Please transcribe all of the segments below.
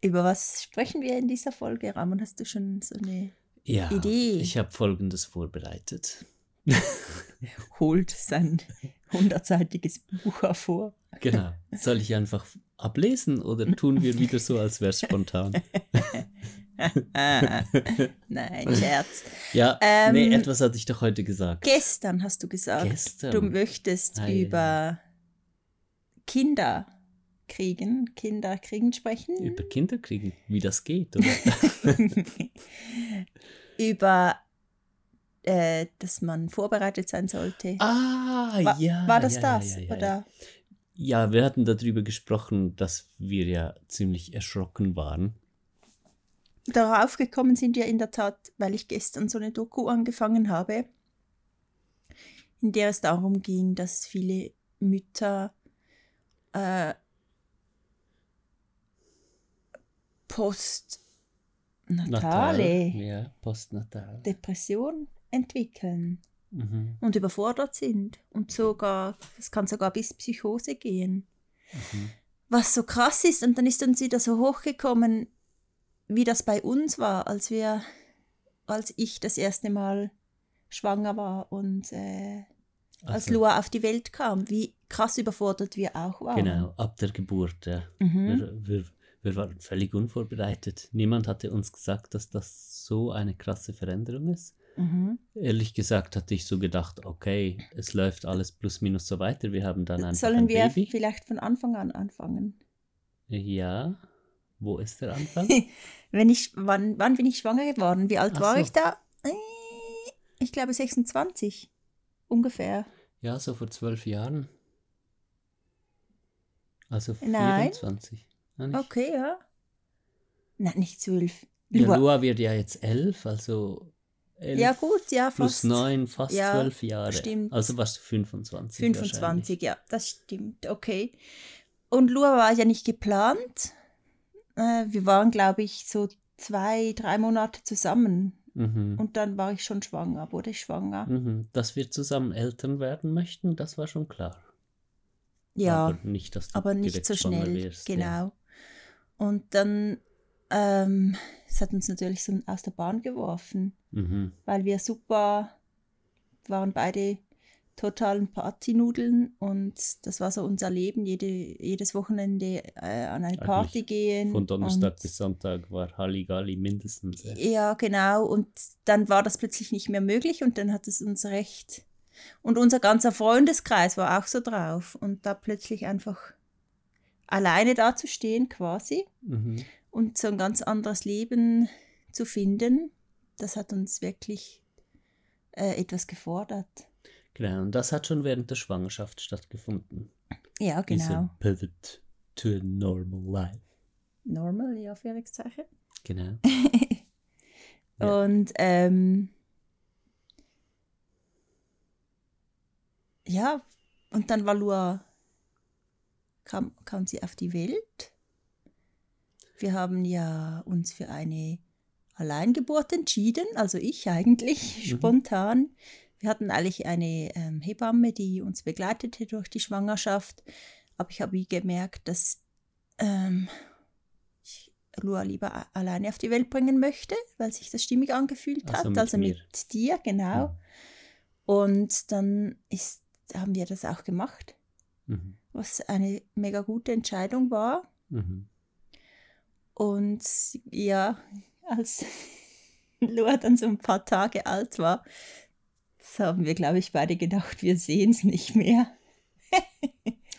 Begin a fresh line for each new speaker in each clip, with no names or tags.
Über was sprechen wir in dieser Folge? Ramon, hast du schon so eine
Ja,
Idee?
ich habe Folgendes vorbereitet.
Holt sein hundertseitiges Buch hervor.
Genau. Soll ich einfach ablesen oder tun wir wieder so, als wäre es spontan?
Nein, Scherz.
Ja,
Ähm,
nee, etwas hatte ich doch heute gesagt.
Gestern hast du gesagt,
Gestern.
du möchtest
Ei,
über Kinder kriegen, Kinder kriegen sprechen.
Über Kinder kriegen, wie das geht, oder?
über, äh, dass man vorbereitet sein sollte.
ah,
Wa-
ja.
War das
ja,
das?
Ja, ja, ja,
Oder?
ja, wir hatten darüber gesprochen, dass wir ja ziemlich erschrocken waren.
Darauf gekommen sind wir in der Tat, weil ich gestern so eine Doku angefangen habe, in der es darum ging, dass viele Mütter äh, postnatale
Ja, postnatal.
Depression entwickeln
Mhm.
und überfordert sind und sogar, es kann sogar bis Psychose gehen.
Mhm.
Was so krass ist, und dann ist uns wieder so hochgekommen, wie das bei uns war, als wir, als ich das erste Mal schwanger war und äh, als
Also,
Lua auf die Welt kam, wie krass überfordert wir auch waren.
Genau, ab der Geburt, ja.
Mhm.
Wir, wir, wir waren völlig unvorbereitet. Niemand hatte uns gesagt, dass das so eine krasse Veränderung ist.
Mhm.
Ehrlich gesagt hatte ich so gedacht, okay, es läuft alles plus minus so weiter. Wir haben dann einfach
Sollen
ein
wir
Baby.
vielleicht von Anfang an anfangen?
Ja, wo ist der Anfang?
Wenn ich, wann, wann bin ich schwanger geworden? Wie alt
Ach
war
so.
ich da? Äh, Ich glaube 26 ungefähr.
ja, so vor zwölf Jahren. Also
Nein.
24. Nicht?
Okay, ja. Nein, nicht zwölf.
Ja,
Lua-
Lua wird ja jetzt elf, also elf
Ja, gut, ja,
plus
fast.
neun, fast
Ja,
zwölf Jahre.
stimmt.
Also warst du 25.
25, ja, das stimmt, okay. Und Lua war ja nicht geplant. Äh, wir waren, glaube ich, so zwei, drei Monate zusammen.
Mhm.
Und dann war ich schon schwanger, wurde ich schwanger.
Mhm. Dass wir zusammen Eltern werden möchten, das war schon klar.
Ja,
Aber nicht, dass du
aber nicht so schnell.
wirst, Ja.
Und dann, ähm, es hat uns natürlich so aus der Bahn geworfen,
Mhm.
weil wir super waren beide totalen Partynudeln und das war so unser Leben, jede, jedes Wochenende äh, an eine Party
Eigentlich
gehen.
Von Donnerstag
und,
bis Sonntag war Halligalli mindestens. Ja.
Ja, genau. Und dann war das plötzlich nicht mehr möglich und dann hat es uns recht. Und unser ganzer Freundeskreis war auch so drauf. Und da plötzlich einfach alleine dazustehen quasi
Mhm.
und so ein ganz anderes Leben zu finden, das hat uns wirklich äh, etwas gefordert.
Genau, und das hat schon während der Schwangerschaft stattgefunden.
Ja, genau.
Diese Pivot to a normal life.
Normal, ja, Anführungszeichen.
Genau. Ja.
Und ähm, ja, und dann war Lua, kam, kam sie auf die Welt. Wir haben ja uns für eine Alleingeburt entschieden, also ich eigentlich,
Mhm.
spontan. Wir hatten eigentlich eine ähm, Hebamme, die uns begleitete durch die Schwangerschaft, aber ich habe gemerkt, dass ähm, ich Lua lieber alleine auf die Welt bringen möchte, weil sich das stimmig angefühlt
Also
hat,
mit
also
mir.
mit dir, genau.
Mhm.
Und dann ist, haben wir das auch gemacht,
Mhm.
Was eine mega gute Entscheidung war.
Mhm.
Und ja, als Lua dann so ein paar Tage alt war, das haben wir, glaube ich, beide gedacht, wir sehen es nicht mehr.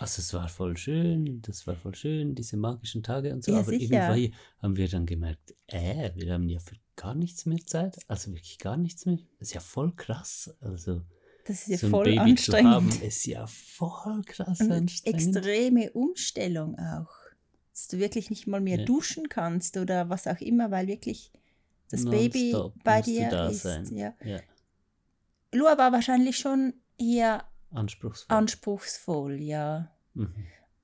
Also es war voll schön, das war voll schön, diese magischen Tage und so,
Ja,
aber
sicher.
irgendwie haben wir dann gemerkt, äh, wir haben ja für gar nichts mehr Zeit, also wirklich gar nichts mehr. Das ist ja voll krass, also
Das ist ja
so ein
voll
Baby zu haben,
anstrengend.
ist ja voll krass
Und
anstrengend.
extreme Umstellung auch. Dass du wirklich nicht mal mehr
Ja.
duschen kannst oder was auch immer, weil wirklich das Baby bei dir ist.
sein.
Ja.
Ja,
Lua war wahrscheinlich schon eher
anspruchsvoll.
anspruchsvoll, ja.
mhm.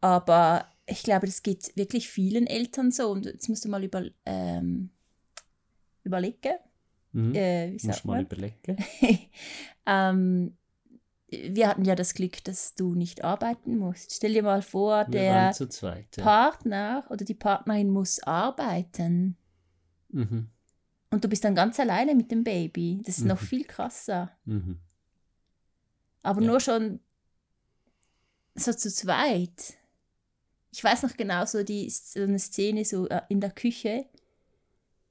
Aber ich glaube, das geht wirklich vielen Eltern so. Und jetzt musst du mal über, ähm, überlegen,
Mhm.
äh, wie sagt
mal überlegen.
ähm, wir hatten ja das Glück, dass du nicht arbeiten musst. Stell dir mal vor,
Wir
der
zweit. Ja.
Partner oder die Partnerin muss arbeiten
Mhm.
und du bist dann ganz alleine mit dem Baby. Das ist noch
Mhm.
viel krasser.
Mhm.
Aber
Ja.
nur schon so zu zweit. Ich weiß noch genau so die so eine Szene so äh, in der Küche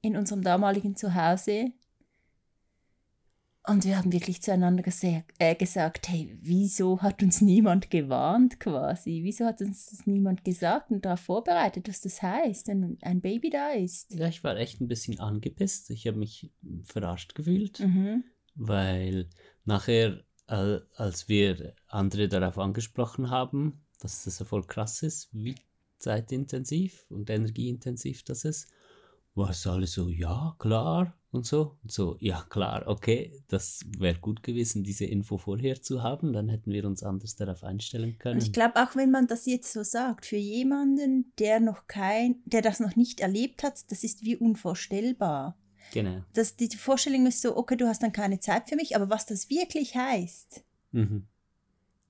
in unserem damaligen Zuhause. Und wir haben wirklich zueinander gese- äh, gesagt, hey, wieso hat uns niemand gewarnt quasi? Wieso hat uns das niemand gesagt und darauf vorbereitet, was das heißt, wenn ein Baby da ist?
Ja, ich war echt ein bisschen angepisst. Ich habe mich verarscht gefühlt,
Mhm.
weil nachher, al- als wir andere darauf angesprochen haben, dass das ja voll krass ist, wie zeitintensiv und energieintensiv das ist, war es alle so, ja, klar und so. Und so, ja, klar, okay, das wäre gut gewesen, diese Info vorher zu haben, dann hätten wir uns anders darauf einstellen können.
Und ich glaube, auch wenn man das jetzt so sagt, für jemanden, der noch kein, der das noch nicht erlebt hat, das ist wie unvorstellbar.
genau.
Das, die Vorstellung ist so, okay, du hast dann keine Zeit für mich, aber was das wirklich heißt,
Mhm.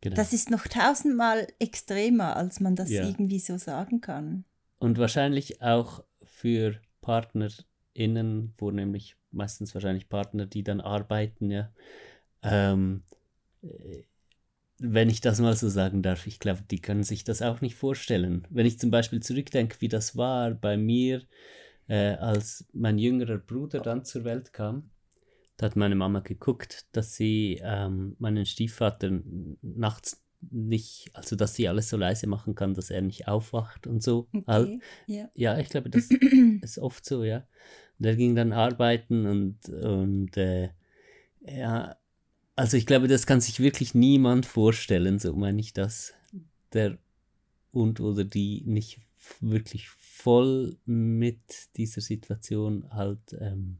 Genau.
das ist noch tausendmal extremer, als man das
Ja.
irgendwie so sagen kann.
Und wahrscheinlich auch für PartnerInnen, wo nämlich meistens wahrscheinlich Partner, die dann arbeiten, ja. Ähm, äh, wenn ich das mal so sagen darf, ich glaube, die können sich das auch nicht vorstellen. Wenn ich zum Beispiel zurückdenke, wie das war bei mir, äh, als mein jüngerer Bruder dann zur Welt kam, da hat meine Mama geguckt, dass sie ähm, meinen Stiefvater nachts nicht, also dass sie alles so leise machen kann, dass er nicht aufwacht und so. Al-
ja.
ja, ich glaube, das ist oft so, ja. Und er ging dann arbeiten und, und äh, ja, also ich glaube, das kann sich wirklich niemand vorstellen, so meine ich das, der und oder die nicht wirklich voll mit dieser Situation halt, ähm,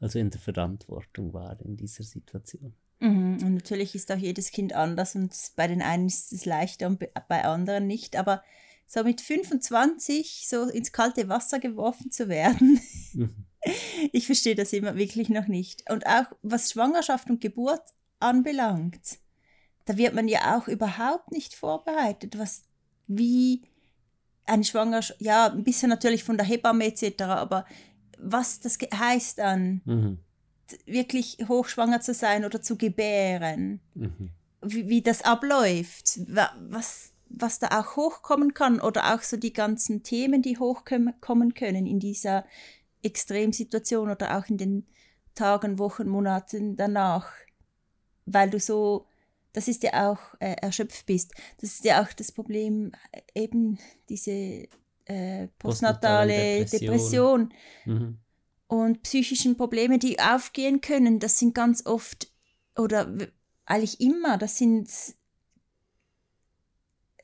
also in der Verantwortung war in dieser Situation.
Mhm. Und natürlich ist auch jedes Kind anders und bei den einen ist es leichter und be- bei anderen nicht. Aber so mit 25 so ins kalte Wasser geworfen zu werden,
Mhm.
ich verstehe das immer wirklich noch nicht. Und auch was Schwangerschaft und Geburt anbelangt, da wird man ja auch überhaupt nicht vorbereitet, was wie eine Schwangerschaft, ja, ein bisschen natürlich von der Hebamme etc., aber was das heißt dann,
Mhm.
wirklich hochschwanger zu sein oder zu gebären,
Mhm.
wie, wie das abläuft, wa- was, was da auch hochkommen kann oder auch so die ganzen Themen, die hochkommen können in dieser Extremsituation oder auch in den Tagen, Wochen, Monaten danach, weil du so, das ist ja auch äh, erschöpft bist. Das ist ja auch das Problem, äh, eben diese äh, postnatale Depression
Depression. Mhm.
und psychischen Probleme, die aufgehen können, das sind ganz oft oder eigentlich immer, das sind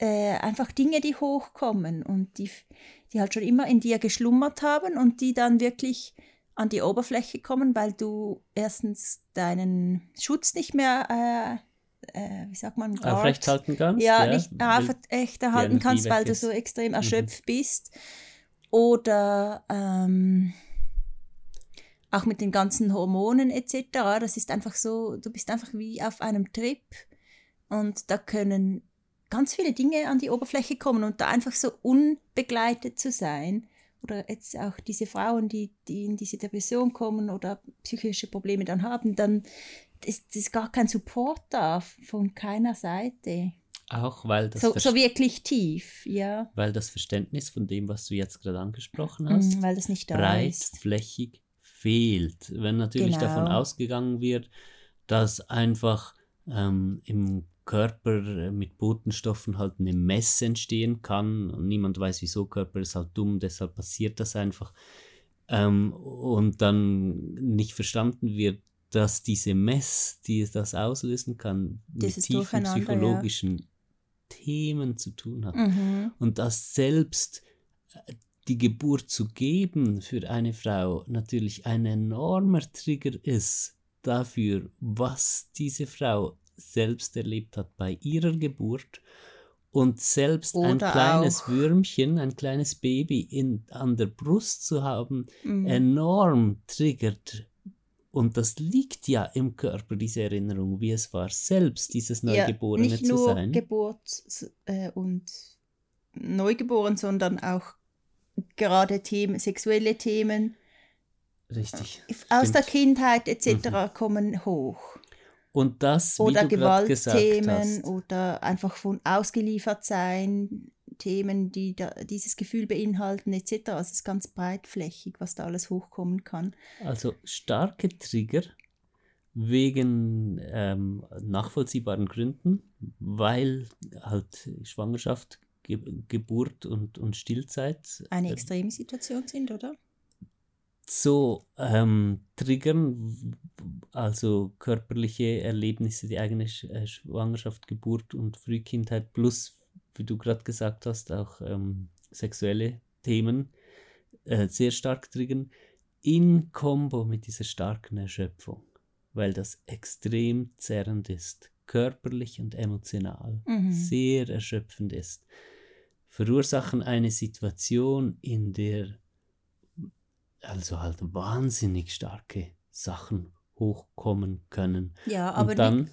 äh, einfach Dinge, die hochkommen und die, die halt schon immer in dir geschlummert haben und die dann wirklich an die Oberfläche kommen, weil du erstens deinen Schutz nicht mehr, äh, äh, wie sagt man, Guard,
Aufrechthalten kannst.
ja, nicht
weil-
aufrecht erhalten kannst, weil du
ist.
so extrem
Mhm.
erschöpft bist. Oder ähm, auch mit den ganzen Hormonen etc. Das ist einfach so, du bist einfach wie auf einem Trip und da können ganz viele Dinge an die Oberfläche kommen und da einfach so unbegleitet zu sein. Oder jetzt auch diese Frauen, die, die in diese Depression kommen oder psychische Probleme dann haben, dann ist, ist gar kein Support da von keiner Seite.
Auch weil das,
So, so wirklich tief, ja.
weil das Verständnis von dem, was du jetzt gerade angesprochen hast,
Mhm, weil das nicht da
breitflächig fehlt. Wenn natürlich
Genau.
davon ausgegangen wird, dass einfach ähm, im Körper äh, mit Botenstoffen halt eine Messe entstehen kann und niemand weiß, wieso Körper ist halt dumm, deshalb passiert das einfach. Ähm, und dann nicht verstanden wird, dass diese Mess, die das auslösen kann,
Dieses
mit tiefen
Durcheinander, ja.
psychologischen Themen zu tun hat.
Mhm.
Und dass selbst äh, die Geburt zu geben für eine Frau natürlich ein enormer Trigger ist dafür, was diese Frau selbst erlebt hat bei ihrer Geburt und selbst ein
Oder
kleines
auch-
Würmchen, ein kleines Baby in, an der Brust zu haben,
Mhm.
enorm triggert Und das liegt ja im Körper, diese Erinnerung, wie es war, selbst dieses Neugeborene
ja, nicht
zu
nur
sein.
Geburt äh, und Neugeboren, sondern auch gerade Themen, sexuelle Themen
Richtig.
aus
stimmt.
der Kindheit etc. kommen hoch.
Und das,
Oder Gewaltthemen oder einfach von ausgeliefert sein, Themen, die da, dieses Gefühl beinhalten etc. Also es ist ganz breitflächig, was da alles hochkommen kann.
also starke Trigger wegen ähm, nachvollziehbaren Gründen, weil halt Schwangerschaft, Ge Geburt und, und Stillzeit
Eine
äh,
extreme Situation sind, oder?
So ähm, triggern, also körperliche Erlebnisse, die eigene äh, Schwangerschaft, Geburt und Frühkindheit plus, wie du gerade gesagt hast, auch ähm, sexuelle Themen äh, sehr stark triggern, in Kombo mit dieser starken Erschöpfung, weil das extrem zerrend ist, körperlich und emotional,
Mhm.
sehr erschöpfend ist, verursachen eine Situation, in der also halt wahnsinnig starke Sachen hochkommen können.
Ja, aber
und dann,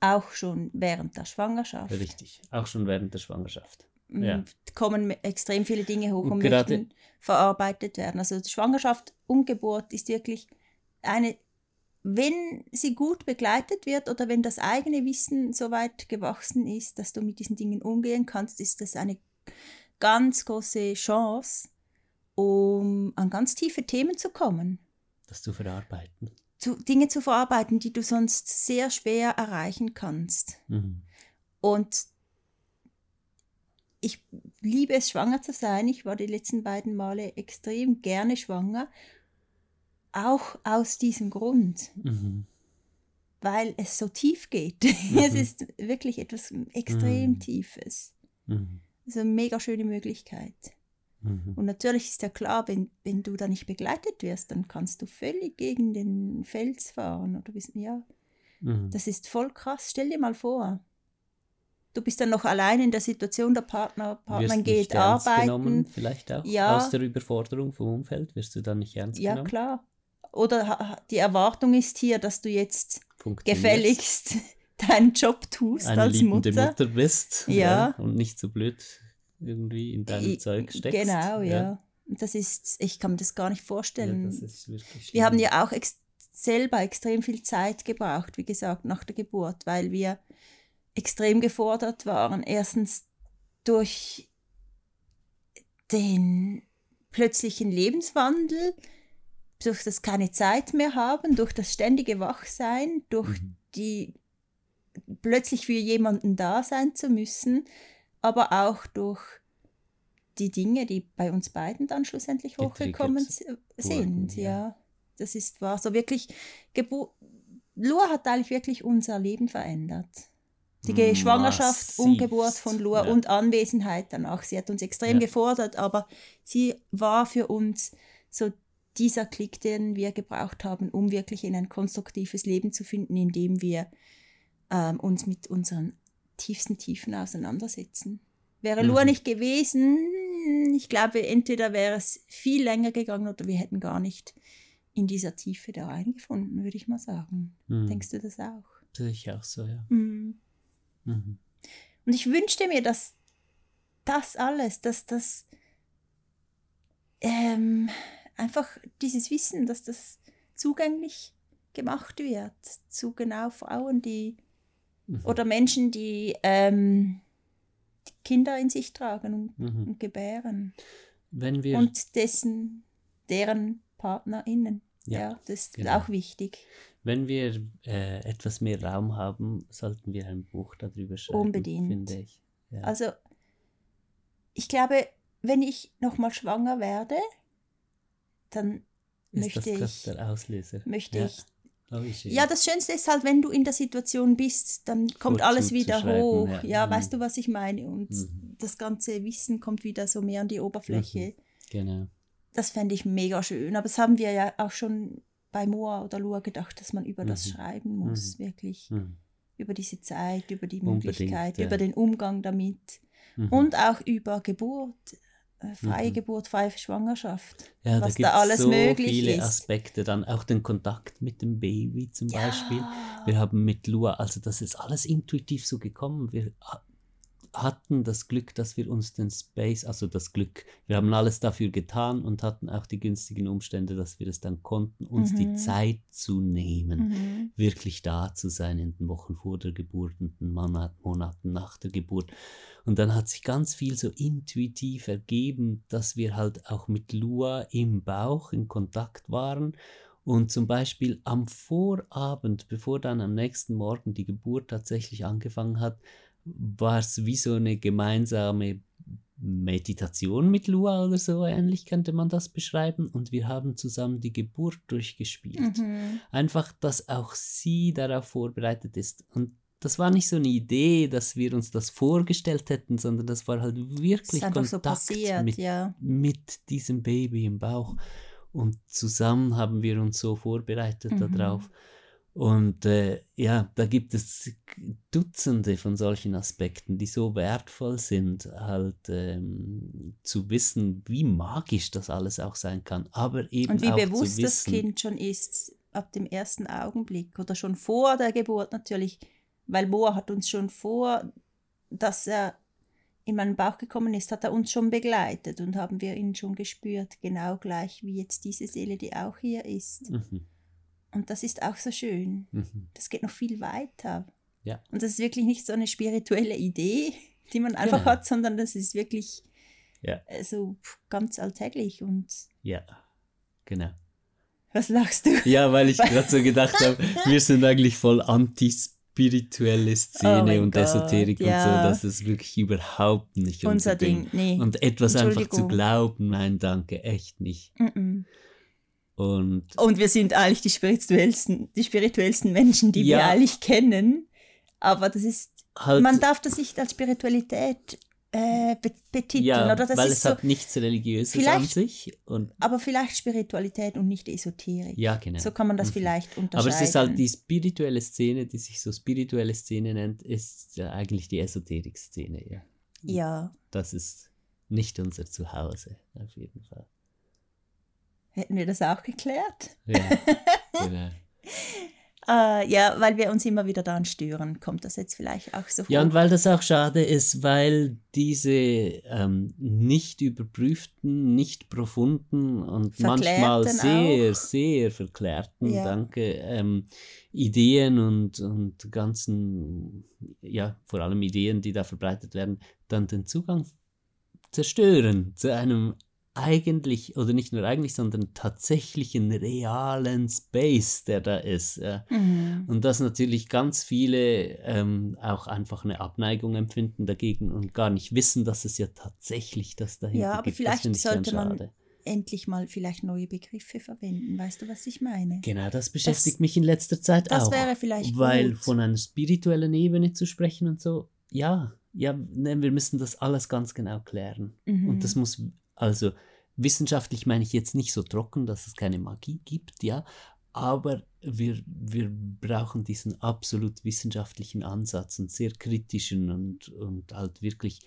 auch schon während der Schwangerschaft.
richtig, auch schon während der Schwangerschaft.
Mm,
Ja.
kommen extrem viele Dinge hoch
Und
und, möchten verarbeitet werden. Also die Schwangerschaft und Geburt ist wirklich eine, wenn sie gut begleitet wird oder wenn das eigene Wissen so weit gewachsen ist, dass du mit diesen Dingen umgehen kannst, ist das eine ganz große Chance, um an ganz tiefe Themen zu kommen.
Das zu verarbeiten.
Zu, Dinge zu verarbeiten, die du sonst sehr schwer erreichen kannst.
Mhm.
Und ich liebe es, schwanger zu sein. Ich war die letzten beiden Male extrem gerne schwanger. Auch aus diesem Grund,
Mhm.
weil es so tief geht. Es
Mhm.
ist wirklich etwas extrem
Mhm.
Tiefes.
Mhm.
Also eine mega schöne Möglichkeit.
Mhm.
Und natürlich ist ja klar, wenn, wenn du da nicht begleitet wirst, dann kannst du völlig gegen den Fels fahren. Oder bist, ja,
Mhm.
das ist voll krass. Stell dir mal vor. Du bist dann noch allein in der Situation, der Partner, Partner geht arbeiten.
genommen, vielleicht auch
Ja.
aus der Überforderung vom Umfeld, wirst du dann nicht ernst
Ja,
genommen?
klar. Oder die Erwartung ist hier, dass du jetzt gefälligst deinen Job tust
eine
als Mutter.
Mutter, bist
Ja.
und nicht so blöd irgendwie in deinem
I-
Zeug steckst.
Genau, ja. Und Das ist, ich kann mir das gar nicht
Ja,
vorstellen.
wirklich
wir haben ja auch ex selber extrem viel Zeit gebraucht, wie gesagt, nach der Geburt, weil wir extrem gefordert waren. Erstens durch den plötzlichen Lebenswandel, durch das keine Zeit mehr haben, durch das ständige Wachsein, durch
Mhm.
die plötzlich für jemanden da sein zu müssen, aber auch durch die Dinge, die bei uns beiden dann schlussendlich hochgekommen sind.
ja.
Ja, das ist war so wirklich. Gebu Lua hat eigentlich wirklich unser Leben verändert. Die Ge- Schwangerschaft und Geburt von Lua
ja.
und Anwesenheit danach. Sie hat uns extrem
Ja.
gefordert, aber sie war für uns so dieser Klick, den wir gebraucht haben, um wirklich in ein konstruktives Leben zu finden, in dem wir ähm, uns mit unseren tiefsten Tiefen auseinandersetzen. Wäre Lua
Mhm.
nicht gewesen, ich glaube, entweder wäre es viel länger gegangen oder wir hätten gar nicht in dieser Tiefe da reingefunden, würde ich mal sagen.
Mhm.
Denkst du das auch?
Sehe ich auch so, ja.
Mhm.
Mhm.
Und ich wünschte mir, dass das alles, dass das ähm, einfach dieses Wissen, dass das zugänglich gemacht wird zu genau Frauen, die
Mhm.
oder Menschen, die, ähm, die Kinder in sich tragen und,
Mhm.
und gebären
Wenn wir,
und dessen deren PartnerInnen. Ja,
ja,
das ist
genau.
auch wichtig.
wenn wir äh, etwas mehr Raum haben, sollten wir ein Buch darüber schreiben,
Unbedingt.
finde ich. Ja.
Also, ich glaube, wenn ich nochmal schwanger werde, dann
ist
möchte ich-
der Auslöser?
möchte
ja.
ich.
Oh.
Ja, das Schönste ist halt, wenn du in der Situation bist, dann kommt alles
Vorzug zu
wieder hoch.
ja.
Ja,
Mhm.
weißt du, was ich meine? Und
Mhm.
das ganze Wissen kommt wieder so mehr an die Oberfläche.
Genau.
Das fände ich mega schön. Aber das haben wir ja auch schon bei Moa oder Lua gedacht, dass man über das
Mhm.
schreiben muss, wirklich.
Mhm.
Über diese Zeit, über die Möglichkeit,
ja.
über den Umgang damit.
Mhm.
Und auch über Geburt. Äh, freie mhm. Geburt, freie Schwangerschaft.
Ja, was da, da alles so möglich viele ist. Aspekte. Dann auch den Kontakt mit dem Baby zum ja. Beispiel. Wir haben mit Lua, also das ist alles intuitiv so gekommen. Wir hatten das Glück, dass wir uns den Space, also das Glück, wir haben alles dafür getan und hatten auch die günstigen Umstände, dass wir es dann konnten, uns mhm. die Zeit zu nehmen, mhm. wirklich da zu sein in den Wochen vor der Geburt und den Monaten nach der Geburt. Und dann hat sich ganz viel so intuitiv ergeben, dass wir halt auch mit Lua im Bauch in Kontakt waren und zum Beispiel am Vorabend, bevor dann am nächsten Morgen die Geburt tatsächlich angefangen hat, war es wie so eine gemeinsame Meditation mit Lua oder so ähnlich könnte man das beschreiben. Und wir haben zusammen die Geburt durchgespielt. Mhm. Einfach, dass auch sie darauf vorbereitet ist. Und das war nicht so eine Idee, dass wir uns das vorgestellt hätten, sondern das war halt wirklich Kontakt so passiert, mit, ja. mit diesem Baby im Bauch. Und zusammen haben wir uns so vorbereitet mhm. darauf. Und äh, ja, da gibt es Dutzende von solchen Aspekten, die so wertvoll sind, halt ähm, zu wissen, wie magisch das alles auch sein kann. Aber eben
Und wie
auch
bewusst
zu
wissen, das Kind schon ist ab dem ersten Augenblick oder schon vor der Geburt natürlich, weil Moa hat uns schon vor, dass er in meinen Bauch gekommen ist, hat er uns schon begleitet und haben wir ihn schon gespürt, genau gleich wie jetzt diese Seele, die auch hier ist. Mhm. Und das ist auch so schön. Mhm. Das geht noch viel weiter. Ja. Und das ist wirklich nicht so eine spirituelle Idee, die man einfach genau. hat, sondern das ist wirklich ja. Äh, so ganz alltäglich und.
Ja, genau.
Was lachst du?
Ja, weil ich gerade so gedacht habe, wir sind eigentlich voll antispirituelle Szene oh und Gott, Esoterik ja. und so, das ist wirklich überhaupt nicht unser, unser Ding. Ding. Nee. Und etwas einfach zu glauben, nein, danke, echt nicht. Mm -mm. Und,
und wir sind eigentlich die spirituellsten, die spirituellsten Menschen, die ja, wir eigentlich kennen. Aber das ist, halt, man darf das nicht als Spiritualität äh, betiteln. Ja, oder das
weil
ist
es so, hat nichts Religiöses an sich. Und
aber vielleicht Spiritualität und nicht Esoterik.
Ja, genau.
So kann man das mhm. vielleicht unterscheiden.
Aber es ist halt die spirituelle Szene, die sich so spirituelle Szene nennt, ist ja eigentlich die Esoterik-Szene, ja.
Ja.
Das ist nicht unser Zuhause, auf jeden Fall.
Hätten wir das auch geklärt?
Ja, genau.
Uh, ja, weil wir uns immer wieder daran stören, kommt das jetzt vielleicht auch so
vor. Ja, und weil das auch schade ist, weil diese ähm, nicht überprüften, nicht profunden und manchmal sehr, auch. sehr verklärten, ja. danke, ähm, Ideen und, und ganzen, ja, vor allem Ideen, die da verbreitet werden, dann den Zugang zerstören zu einem eigentlich, oder nicht nur eigentlich, sondern tatsächlichen realen Space, der da ist. Ja. Mhm. Und dass natürlich ganz viele ähm, auch einfach eine Abneigung empfinden dagegen und gar nicht wissen, dass es ja tatsächlich das dahinter
ja, aber
gibt.
Vielleicht sollte man endlich mal vielleicht neue Begriffe verwenden. Weißt du, was ich meine?
Genau, das beschäftigt das, mich in letzter Zeit
das
auch.
Das wäre vielleicht
Weil
gut.
von einer spirituellen Ebene zu sprechen und so, ja, ja, ne, wir müssen das alles ganz genau klären. Mhm. Und das muss also wissenschaftlich meine ich jetzt nicht so trocken, dass es keine Magie gibt, ja, aber wir, wir brauchen diesen absolut wissenschaftlichen Ansatz und sehr kritischen und, und halt wirklich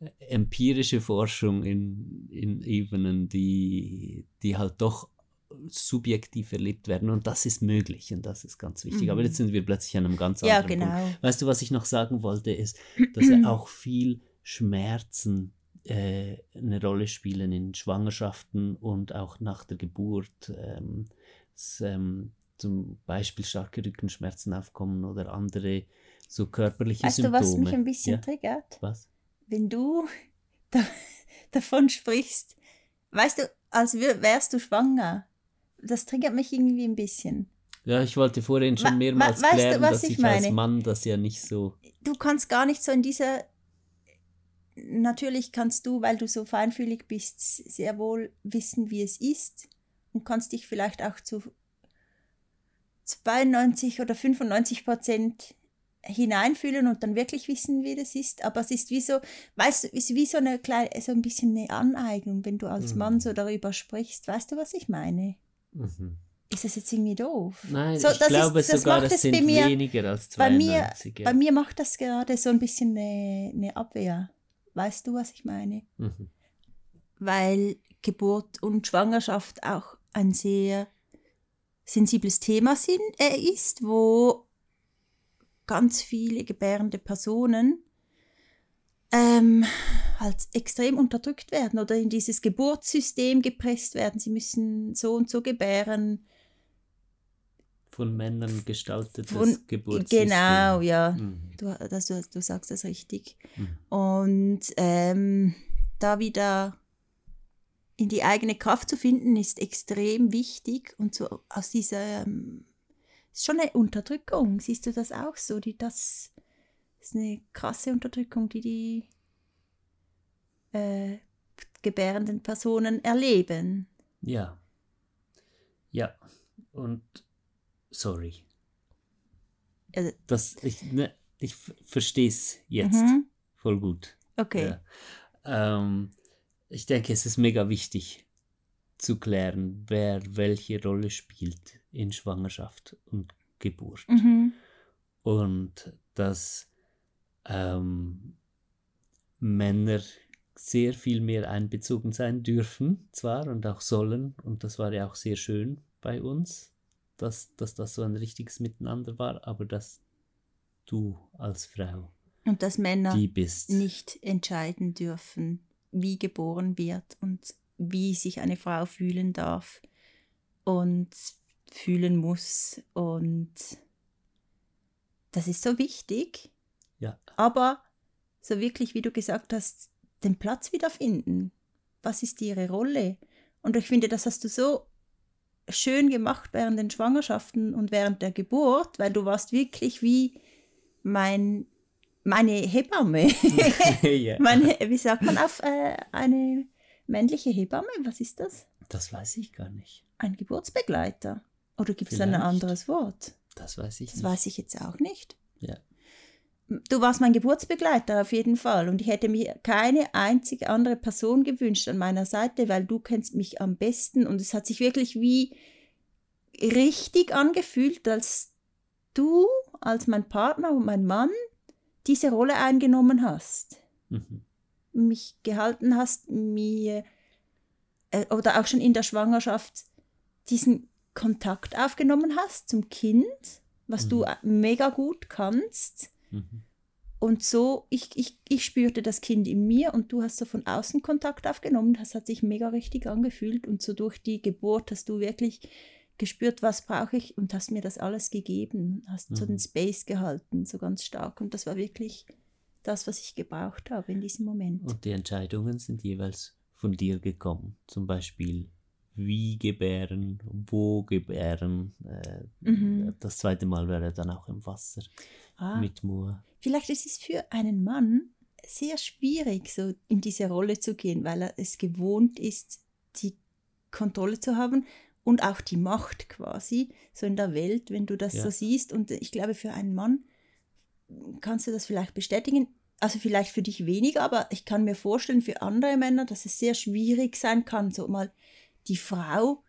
äh, empirische Forschung in, in Ebenen, die, die halt doch subjektiv erlebt werden und das ist möglich und das ist ganz wichtig. Mhm. Aber jetzt sind wir plötzlich an einem ganz anderen ja, genau. Punkt. Weißt du, was ich noch sagen wollte, ist, dass er auch viel Schmerzen äh, eine Rolle spielen in Schwangerschaften und auch nach der Geburt. Ähm, es, ähm, zum Beispiel starke Rückenschmerzen aufkommen oder andere so körperliche
weißt
Symptome.
Weißt du, was mich ein bisschen ja? triggert?
Was?
Wenn du da, davon sprichst, weißt du, als wärst du schwanger. Das triggert mich irgendwie ein bisschen.
Ja, ich wollte vorhin schon mehrmals weißt klären, du, dass ich, ich als Mann das ja nicht so...
Du kannst gar nicht so in dieser natürlich kannst du, weil du so feinfühlig bist, sehr wohl wissen, wie es ist und kannst dich vielleicht auch zu 92 oder 95 Prozent hineinfühlen und dann wirklich wissen, wie das ist. Aber es ist wie so, weißt du, ist wie so eine kleine, so ein bisschen eine Aneignung, wenn du als mhm. Mann so darüber sprichst. Weißt du, was ich meine? Mhm. Ist das jetzt irgendwie doof?
Nein, so, ich glaube ist, das sogar, das sind mir, weniger als 92.
Bei mir, ja. bei mir macht das gerade so ein bisschen eine, eine Abwehr. Weißt du, was ich meine? Mhm. weil Geburt und Schwangerschaft auch ein sehr sensibles Thema sind, äh, ist, wo ganz viele gebärende Personen ähm, halt extrem unterdrückt werden oder in dieses Geburtssystem gepresst werden. Sie müssen so und so gebären.
Von Männern gestaltetes
Von,
Geburtssystem.
Genau, ja.
Mhm.
Du, das, du, du sagst das richtig.
Mhm.
Und ähm, da wieder in die eigene Kraft zu finden, ist extrem wichtig. Und so aus dieser, ähm, ist schon eine Unterdrückung. Siehst du das auch so? Die, das ist eine krasse Unterdrückung, die die äh, gebärenden Personen erleben.
Ja. Ja. Und sorry.
Also,
Das, ich ne, ich verstehe es jetzt
Mhm.
voll gut.
okay.
Ja. Ähm, ich denke, es ist mega wichtig zu klären, wer welche Rolle spielt in Schwangerschaft und Geburt.
Mhm.
Und dass ähm, Männer sehr viel mehr einbezogen sein dürfen, zwar und auch sollen, und das war ja auch sehr schön bei uns, dass, dass das so ein richtiges Miteinander war, aber dass du als Frau
Und dass Männer
die bist.
nicht entscheiden dürfen, wie geboren wird und wie sich eine Frau fühlen darf und fühlen muss. Und das ist so wichtig.
Ja.
Aber so wirklich, wie du gesagt hast, den Platz wiederfinden. Was ist ihre Rolle? Und ich finde, das hast du so schön gemacht während den Schwangerschaften und während der Geburt, weil du warst wirklich wie mein, meine Hebamme.
ja.
meine, wie sagt man auf äh, eine männliche Hebamme? Was ist das?
Das weiß ich gar nicht.
Ein Geburtsbegleiter. Oder gibt es ein anderes Wort?
Das weiß ich
Das
nicht.
weiß ich jetzt auch nicht.
Ja.
Du warst mein Geburtsbegleiter auf jeden Fall und ich hätte mir keine einzige andere Person gewünscht an meiner Seite, weil du kennst mich am besten und es hat sich wirklich wie richtig angefühlt, als du als mein Partner und mein Mann diese Rolle eingenommen hast,
Mhm.
mich gehalten hast, mir äh, oder auch schon in der Schwangerschaft diesen Kontakt aufgenommen hast zum Kind, was du
Mhm.
mega gut kannst.
Mhm.
Und so, ich, ich, ich spürte das Kind in mir und du hast so von außen Kontakt aufgenommen. Das hat sich mega richtig angefühlt. Und so durch die Geburt hast du wirklich gespürt, was brauche ich und hast mir das alles gegeben. Hast so
Mhm.
den Space gehalten, so ganz stark. Und das war wirklich das, was ich gebraucht habe in diesem Moment.
Und die Entscheidungen sind jeweils von dir gekommen. Zum Beispiel, wie gebären, wo gebären. Äh,
Mhm.
Das zweite Mal wäre dann auch im Wasser
Ah,
mit Moor.
vielleicht ist es für einen Mann sehr schwierig, so in diese Rolle zu gehen, weil er es gewohnt ist, die Kontrolle zu haben und auch die Macht quasi, so in der Welt, wenn du das
Ja.
so siehst. Und ich glaube, für einen Mann kannst du das vielleicht bestätigen. Also vielleicht für dich weniger, aber ich kann mir vorstellen, für andere Männer, dass es sehr schwierig sein kann, so mal die Frau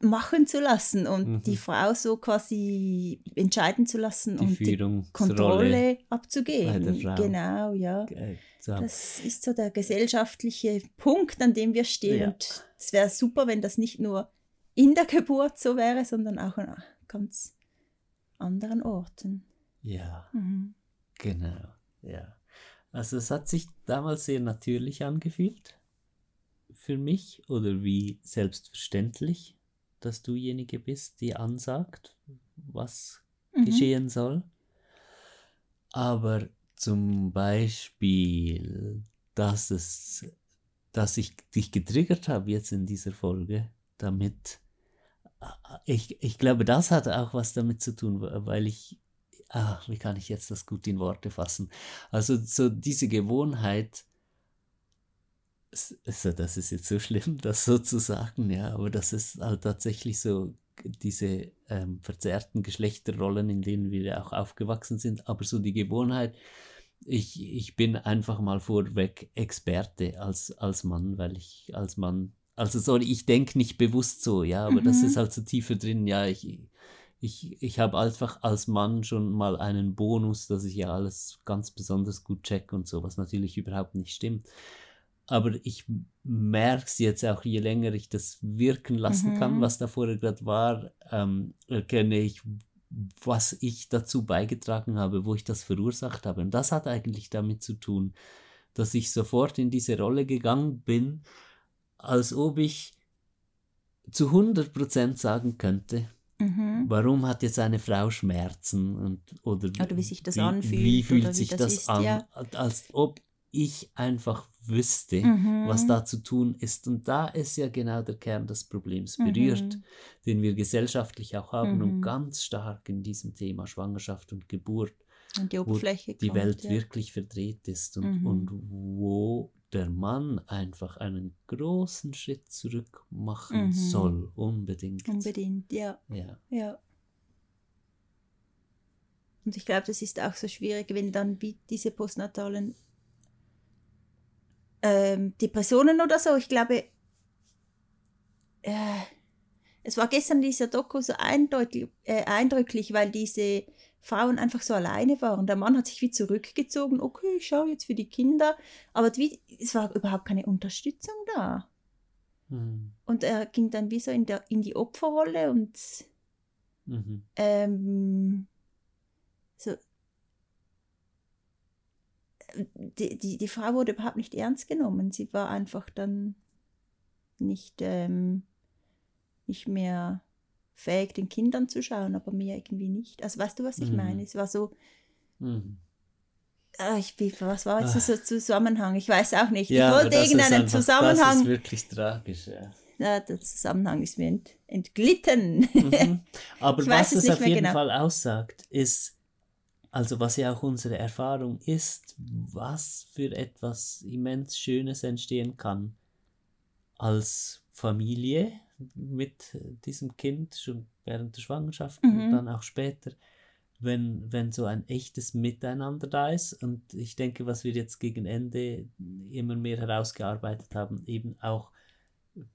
machen zu lassen und
Mhm.
die Frau so quasi entscheiden zu lassen
Die
und die
Führungsrolle
Kontrolle
bei
abzugeben. Genau, ja.
äh, zu haben.
Das ist so der gesellschaftliche Punkt, an dem wir stehen.
Ja.
Und es wäre super, wenn das nicht nur in der Geburt so wäre, sondern auch an ganz anderen Orten.
Ja,
Mhm.
genau. Ja. Also es hat sich damals sehr natürlich angefühlt für mich oder wie selbstverständlich, dass du diejenige bist, die ansagt, was
Mhm.
geschehen soll. Aber zum Beispiel, dass es, dass ich dich getriggert habe jetzt in dieser Folge, damit ich, ich glaube, das hat auch was damit zu tun, weil ich, ach, wie kann ich jetzt das gut in Worte fassen? Also so diese Gewohnheit, also das ist jetzt so schlimm, das so zu sagen, ja, aber das ist halt tatsächlich so diese ähm, verzerrten Geschlechterrollen, in denen wir ja auch aufgewachsen sind, aber so die Gewohnheit, ich, ich bin einfach mal vorweg Experte als, als Mann, weil ich als Mann, also sorry, ich denke nicht bewusst so, ja, aber das
Mhm.
ist halt so tiefer drin, ja, ich, ich, ich habe einfach als Mann schon mal einen Bonus, dass ich ja alles ganz besonders gut check und so, was natürlich überhaupt nicht stimmt. Aber ich merke es jetzt auch, je länger ich das wirken lassen mhm. kann, was da vorher gerade war, ähm, erkenne ich, was ich dazu beigetragen habe, wo ich das verursacht habe. Und das hat eigentlich damit zu tun, dass ich sofort in diese Rolle gegangen bin, als ob ich zu 100% sagen könnte, mhm. warum hat jetzt eine Frau Schmerzen und, oder,
oder wie sich das wie, anfühlt.
Wie fühlt sich das, das ist, an, ja. als ob ich einfach wüsste, mhm. was da zu tun ist. Und da ist ja genau der Kern des Problems berührt, mhm. den wir gesellschaftlich auch haben mhm. und ganz stark in diesem Thema Schwangerschaft und Geburt,
und die Oberfläche
wo die kommt, Welt ja. wirklich verdreht ist und, mhm. und wo der Mann einfach einen großen Schritt zurück machen mhm. soll, unbedingt.
Unbedingt, ja.
Ja.
ja. Und ich glaube, das ist auch so schwierig, wenn dann diese postnatalen ähm, Depressionen oder so, ich glaube, äh, es war gestern dieser Doku so eindeutig, äh, eindrücklich, weil diese Frauen einfach so alleine waren. Der Mann hat sich wie zurückgezogen, okay, ich schaue jetzt für die Kinder, aber wie, es war überhaupt keine Unterstützung da. Mhm. Und er ging dann wie so in, der, in die Opferrolle und mhm. ähm, so, die, die, die Frau wurde überhaupt nicht ernst genommen. Sie war einfach dann nicht, ähm, nicht mehr fähig, den Kindern zu schauen, aber mir irgendwie nicht. Also weißt du, was ich mhm. meine? Es war so. Mhm. Ah, ich bin, was war jetzt so Zusammenhang? Ich weiß auch nicht. Ja, ich wollte irgendeinen einfach, Zusammenhang. Das
ist wirklich tragisch, ja.
ja der Zusammenhang ist mir ent, entglitten.
Mhm. Aber was es auf jeden genau. Fall aussagt, ist, also was ja auch unsere Erfahrung ist, was für etwas immens Schönes entstehen kann als Familie mit diesem Kind, schon während der Schwangerschaft mhm. und dann auch später, wenn, wenn so ein echtes Miteinander da ist. Und ich denke, was wir jetzt gegen Ende immer mehr herausgearbeitet haben, eben auch,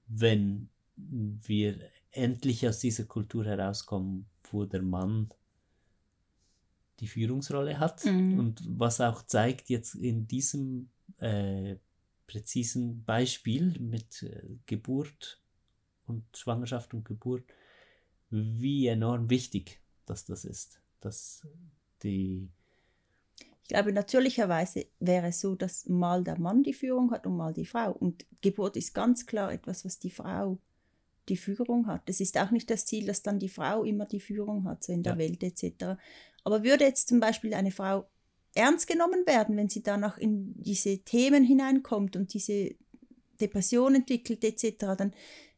wenn wir endlich aus dieser Kultur herauskommen, wo der Mann die Führungsrolle hat mhm. und was auch zeigt jetzt in diesem äh, präzisen Beispiel mit äh, Geburt und Schwangerschaft und Geburt, wie enorm wichtig dass das ist, dass die
ich glaube, natürlicherweise wäre es so, dass mal der Mann die Führung hat und mal die Frau. Und Geburt ist ganz klar etwas, was die Frau die Führung hat. Es ist auch nicht das Ziel, dass dann die Frau immer die Führung hat, so in der ja. Welt etc. Aber würde jetzt zum Beispiel eine Frau ernst genommen werden, wenn sie danach in diese Themen hineinkommt und diese Depression entwickelt etc., dann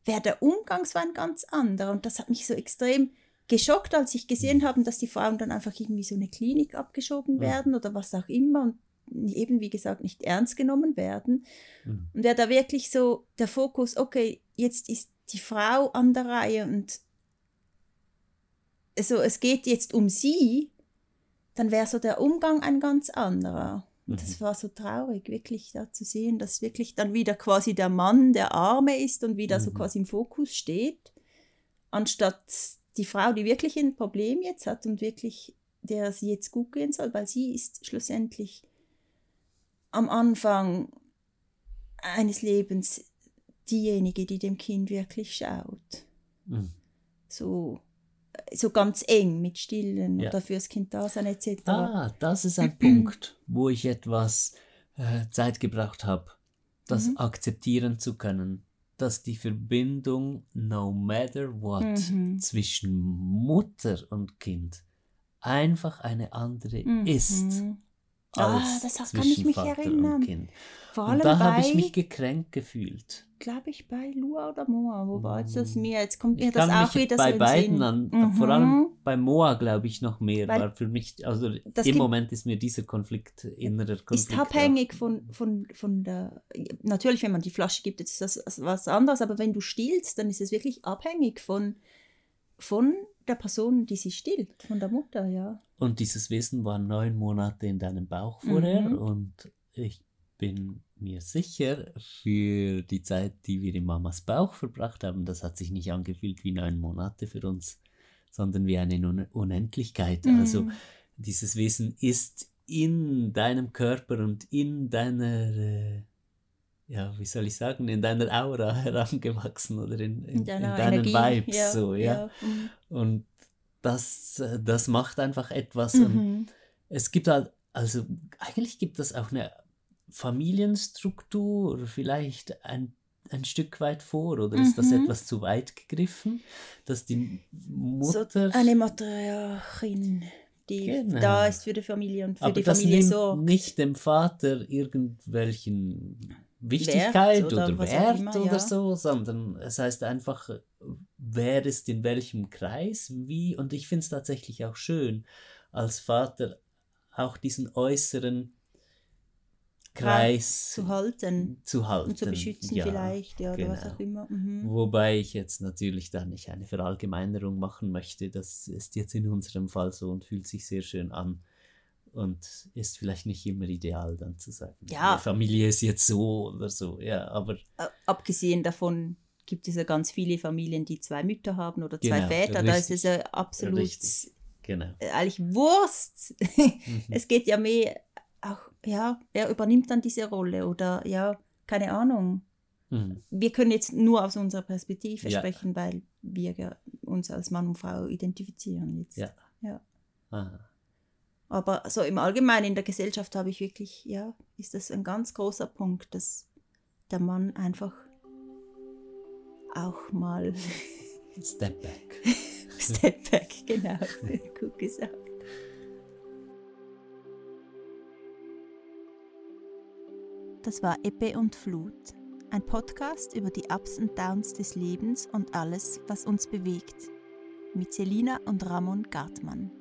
wäre der Umgangswein ganz anderer. Und das hat mich so extrem geschockt, als ich gesehen habe, dass die Frauen dann einfach irgendwie so eine Klinik abgeschoben ja. werden oder was auch immer und eben, wie gesagt, nicht ernst genommen werden. Mhm. Und wäre da wirklich so der Fokus, okay, jetzt ist die Frau an der Reihe und also es geht jetzt um sie, dann wäre so der Umgang ein ganz anderer. Und das mhm. war so traurig, wirklich da zu sehen, dass wirklich dann wieder quasi der Mann der Arme ist und wieder mhm. so quasi im Fokus steht, anstatt die Frau, die wirklich ein Problem jetzt hat und wirklich der es jetzt gut gehen soll, weil sie ist schlussendlich am Anfang eines Lebens diejenige, die dem Kind wirklich schaut. Mhm. So so ganz eng mit Stillen ja. oder fürs Kind da sein etc.
Ah, das ist ein Punkt, wo ich etwas äh, Zeit gebraucht habe, das mhm. akzeptieren zu können, dass die Verbindung no matter what mhm. zwischen Mutter und Kind einfach eine andere mhm. ist.
Ah, das kann ich mich erinnern.
Vor allem und da habe ich mich gekränkt gefühlt
glaube ich, bei Lua oder Moa. Wo war jetzt das mir? Jetzt kommt mir das auch wieder
bei
so
beiden an. Mhm. Vor allem bei Moa, glaube ich, noch mehr. Weil war für mich, also im Moment ist mir dieser Konflikt innerer Konflikt.
Ist abhängig von, von, von der. Natürlich, wenn man die Flasche gibt, ist das was anderes. Aber wenn du stillst, dann ist es wirklich abhängig von, von der Person, die sie stillt, von der Mutter, ja.
Und dieses Wissen war neun Monate in deinem Bauch vorher mhm. und ich bin mir sicher, für die Zeit, die wir in Mamas Bauch verbracht haben, das hat sich nicht angefühlt wie neun Monate für uns, sondern wie eine Unendlichkeit. Mhm. Also dieses Wesen ist in deinem Körper und in deiner, äh, ja, wie soll ich sagen, in deiner Aura herangewachsen oder in, in, in deinen
Energie,
Vibes
ja,
so, ja.
ja, mhm.
Und das, äh, das macht einfach etwas.
Mhm.
Und es gibt halt, also eigentlich gibt es auch eine Familienstruktur vielleicht ein, ein Stück weit vor oder ist das
Mhm.
etwas zu weit gegriffen, dass die
So
Mutter
eine Matriarchin, die
Genau.
da ist für die Familie und für
aber
die
das
Familie
nimmt
sorgt.
nicht dem Vater irgendwelchen Wichtigkeit
oder
oder,
auch
Wert
immer,
oder
ja.
so, sondern es heißt einfach, wer ist in welchem Kreis, wie, und ich finde es tatsächlich auch schön, als Vater auch diesen äußeren Kreis
zu halten
zu halten.
und zu beschützen
ja,
vielleicht, ja, oder was
genau.
auch immer. Mhm.
Wobei ich jetzt natürlich da nicht eine Verallgemeinerung machen möchte. Das ist jetzt in unserem Fall so und fühlt sich sehr schön an. Und ist vielleicht nicht immer ideal, dann zu sagen,
Ja.
meine Familie ist jetzt so oder so. Ja, aber
Abgesehen davon gibt es ja ganz viele Familien, die zwei Mütter haben oder zwei
Genau,
Väter. Da ist es
richtig.
ja absolut
Richtig. genau.
äh, eigentlich Wurst.
Mhm.
es geht ja mehr auch, ja, wer übernimmt dann diese Rolle oder ja, keine Ahnung.
Mhm.
Wir können jetzt nur aus unserer Perspektive
Ja.
sprechen, weil wir uns als Mann und Frau identifizieren jetzt.
Ja.
ja.
Aha.
Aber so im Allgemeinen in der Gesellschaft habe ich wirklich, ja, ist das ein ganz großer Punkt, dass der Mann einfach auch mal
Step back.
Step back, genau, gut gesagt. Das war Ebbe und Flut, ein Podcast über die Ups und Downs des Lebens und alles, was uns bewegt, mit Selina und Ramon Gartmann.